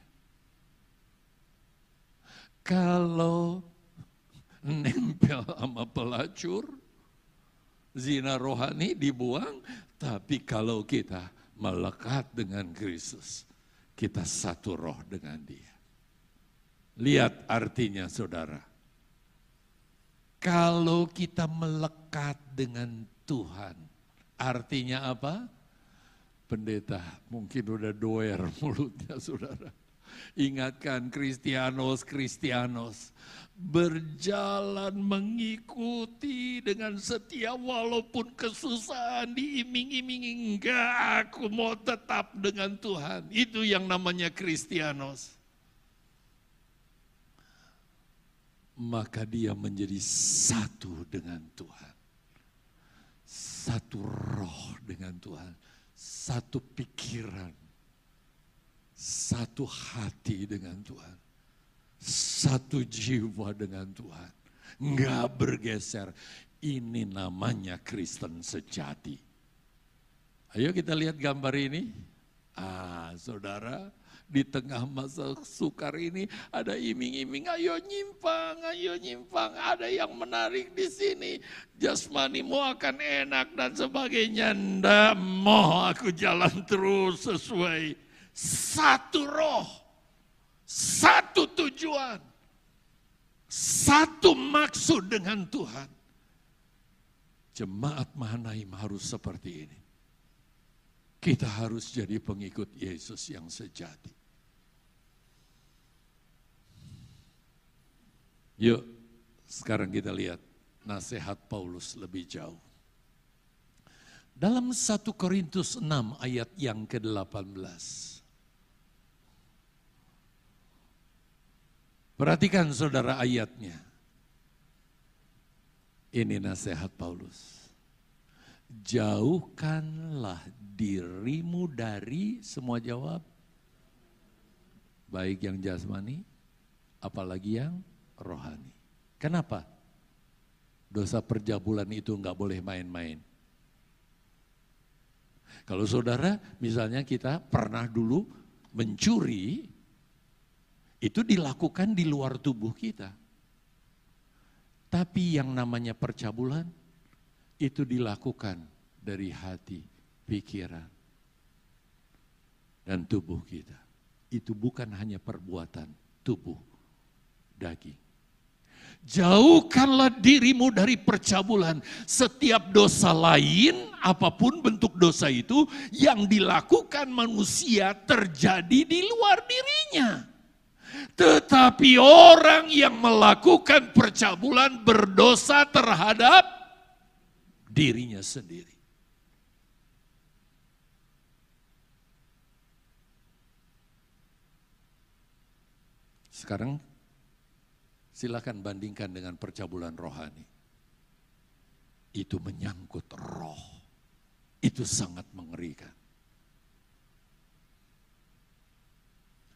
Kalau nempel sama pelacur, zina rohani dibuang, tapi kalau kita melekat dengan Kristus, kita satu roh dengan dia. Lihat artinya saudara. Kalau kita melekat dengan Tuhan, artinya apa? Pendeta, mungkin udah doer mulutnya saudara. Ingatkan Kristianos, Kristianos. Berjalan mengikuti dengan setia walaupun kesusahan diiming-imingi. Enggak aku mau tetap dengan Tuhan. Itu yang namanya Kristianos. Maka dia menjadi satu dengan Tuhan. Satu roh dengan Tuhan. Satu pikiran satu hati dengan Tuhan satu jiwa dengan Tuhan. Enggak bergeser. Ini namanya Kristen sejati. Ayo kita lihat gambar ini. Ah, saudara, di tengah masa sukar ini ada iming-iming, ayo nyimpang, ayo nyimpang, ada yang menarik di sini. Jasmanimu akan enak dan sebagainya. Nggak mau aku jalan terus sesuai satu roh satu tujuan, satu maksud dengan Tuhan. Jemaat Mahanaim harus seperti ini. Kita harus jadi pengikut Yesus yang sejati. Yuk, sekarang kita lihat nasihat Paulus lebih jauh. Dalam 1 Korintus 6 ayat yang ke-18. Perhatikan saudara ayatnya. Ini nasihat Paulus. Jauhkanlah dirimu dari semua jawab. Baik yang jasmani, apalagi yang rohani. Kenapa? Dosa perjabulan itu nggak boleh main-main. Kalau saudara, misalnya kita pernah dulu mencuri, itu dilakukan di luar tubuh kita. Tapi yang namanya percabulan itu dilakukan dari hati, pikiran, dan tubuh kita. Itu bukan hanya perbuatan tubuh, daging. Jauhkanlah dirimu dari percabulan. Setiap dosa lain, apa pun bentuk dosa itu, yang dilakukan manusia terjadi di luar dirinya. Tetapi orang yang melakukan percabulan berdosa terhadap dirinya sendiri. Sekarang silakan bandingkan dengan percabulan rohani. Itu menyangkut roh. Itu sangat mengerikan.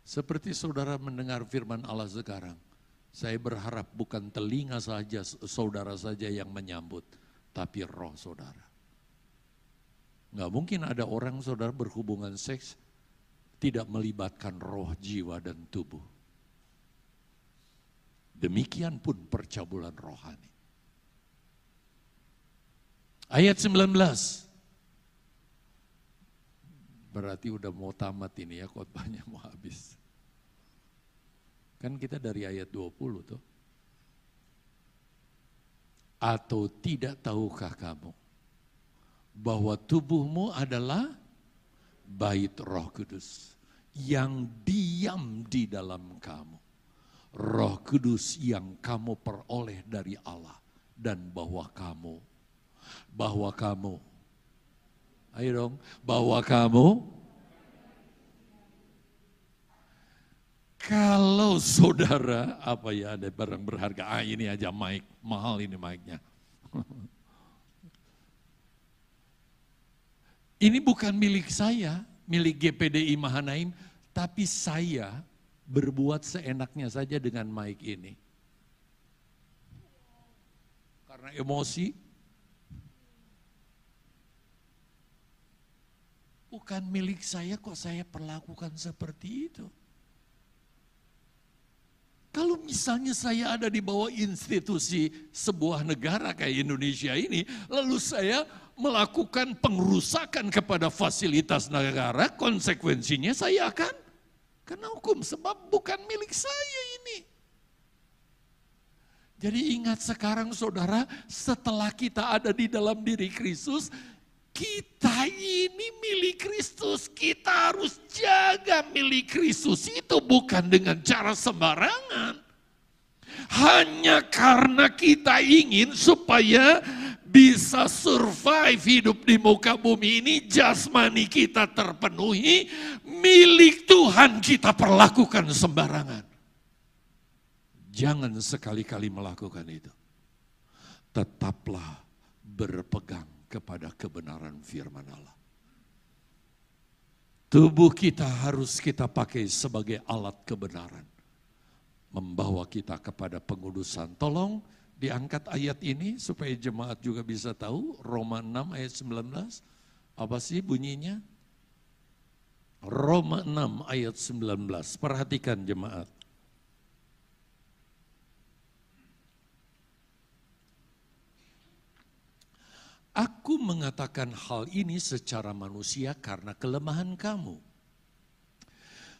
Seperti saudara mendengar firman Allah sekarang, saya berharap bukan telinga saja saudara saja yang menyambut, tapi roh saudara. Nggak mungkin ada orang saudara berhubungan seks tidak melibatkan roh, jiwa, dan tubuh. Demikian pun percabulan rohani. Ayat 19. Berarti udah mau tamat ini ya khotbahnya mau habis. Kan kita dari ayat 20 tuh. Atau tidak tahukah kamu bahwa tubuhmu adalah bait roh kudus yang diam di dalam kamu. Roh kudus yang kamu peroleh dari Allah dan bahwa kamu bahwa kamu ayo dong bahwa kamu Kalau saudara, apa ya ada barang berharga, ah ini aja mic, mahal ini mic-nya. ini bukan milik saya, milik GPDI Mahanaim, tapi saya berbuat seenaknya saja dengan mic ini. Karena emosi, bukan milik saya kok saya perlakukan seperti itu. Kalau misalnya saya ada di bawah institusi sebuah negara kayak Indonesia ini, lalu saya melakukan pengerusakan kepada fasilitas negara, konsekuensinya saya akan kena hukum sebab bukan milik saya ini. Jadi ingat sekarang saudara, setelah kita ada di dalam diri Kristus, kita ini milik Kristus. Kita harus jaga milik Kristus itu bukan dengan cara sembarangan. Hanya karena kita ingin supaya bisa survive hidup di muka bumi ini, jasmani kita terpenuhi, milik Tuhan kita perlakukan sembarangan. Jangan sekali-kali melakukan itu. Tetaplah berpegang kepada kebenaran firman Allah. Tubuh kita harus kita pakai sebagai alat kebenaran. Membawa kita kepada pengudusan. Tolong diangkat ayat ini supaya jemaat juga bisa tahu. Roma 6 ayat 19. Apa sih bunyinya? Roma 6 ayat 19. Perhatikan jemaat. Mengatakan hal ini secara manusia karena kelemahan kamu.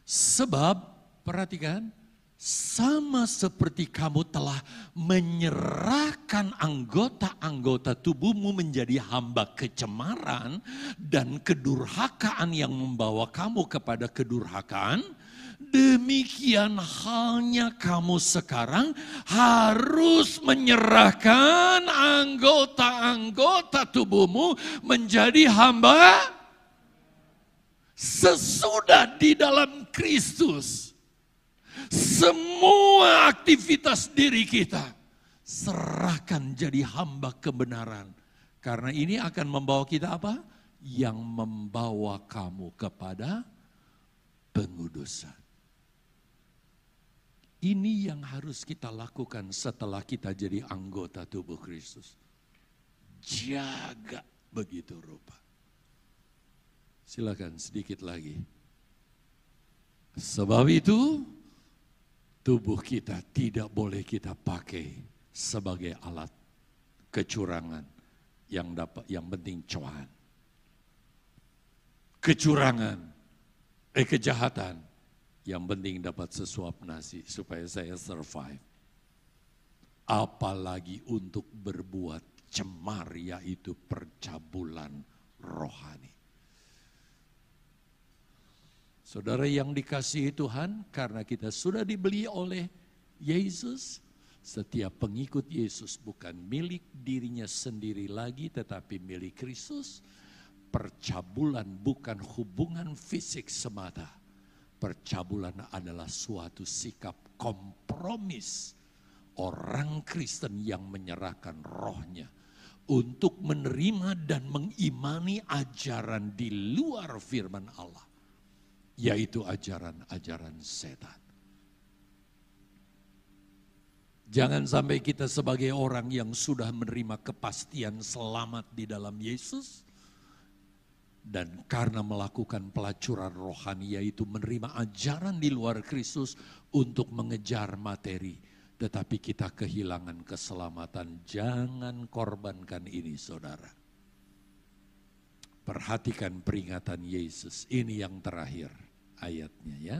Sebab, perhatikan, sama seperti kamu telah menyerahkan anggota-anggota tubuhmu menjadi hamba kecemaran dan kedurhakaan yang membawa kamu kepada kedurhakaan, Demikian halnya kamu sekarang harus menyerahkan anggota-anggota tubuhmu menjadi hamba sesudah di dalam Kristus. Semua aktivitas diri kita serahkan jadi hamba kebenaran. Karena ini akan membawa kita apa? Yang membawa kamu kepada pengudusan. Ini yang harus kita lakukan setelah kita jadi anggota tubuh Kristus. Jaga begitu rupa. Silakan sedikit lagi. Sebab itu tubuh kita tidak boleh kita pakai sebagai alat kecurangan yang dapat yang penting cuan. Kecurangan, eh kejahatan yang penting dapat sesuap nasi supaya saya survive. Apalagi untuk berbuat cemar yaitu percabulan rohani. Saudara yang dikasihi Tuhan, karena kita sudah dibeli oleh Yesus, setiap pengikut Yesus bukan milik dirinya sendiri lagi, tetapi milik Kristus. Percabulan bukan hubungan fisik semata, Percabulan adalah suatu sikap kompromis orang Kristen yang menyerahkan rohnya untuk menerima dan mengimani ajaran di luar firman Allah, yaitu ajaran-ajaran setan. Jangan sampai kita sebagai orang yang sudah menerima kepastian selamat di dalam Yesus, dan karena melakukan pelacuran rohani yaitu menerima ajaran di luar Kristus untuk mengejar materi. Tetapi kita kehilangan keselamatan. Jangan korbankan ini saudara. Perhatikan peringatan Yesus. Ini yang terakhir ayatnya ya.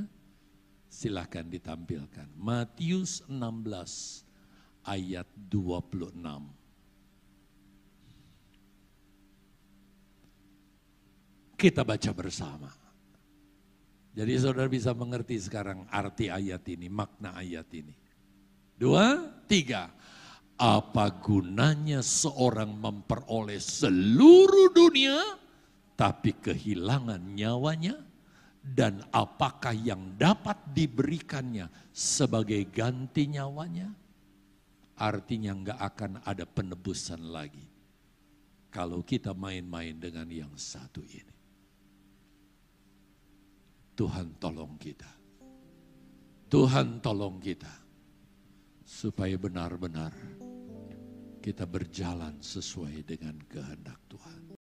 Silahkan ditampilkan. Matius 16 ayat 26. Kita baca bersama. Jadi saudara bisa mengerti sekarang arti ayat ini, makna ayat ini. Dua, tiga. Apa gunanya seorang memperoleh seluruh dunia tapi kehilangan nyawanya? Dan apakah yang dapat diberikannya sebagai ganti nyawanya? Artinya nggak akan ada penebusan lagi. Kalau kita main-main dengan yang satu ini. Tuhan tolong kita. Tuhan tolong kita. Supaya benar-benar kita berjalan sesuai dengan kehendak.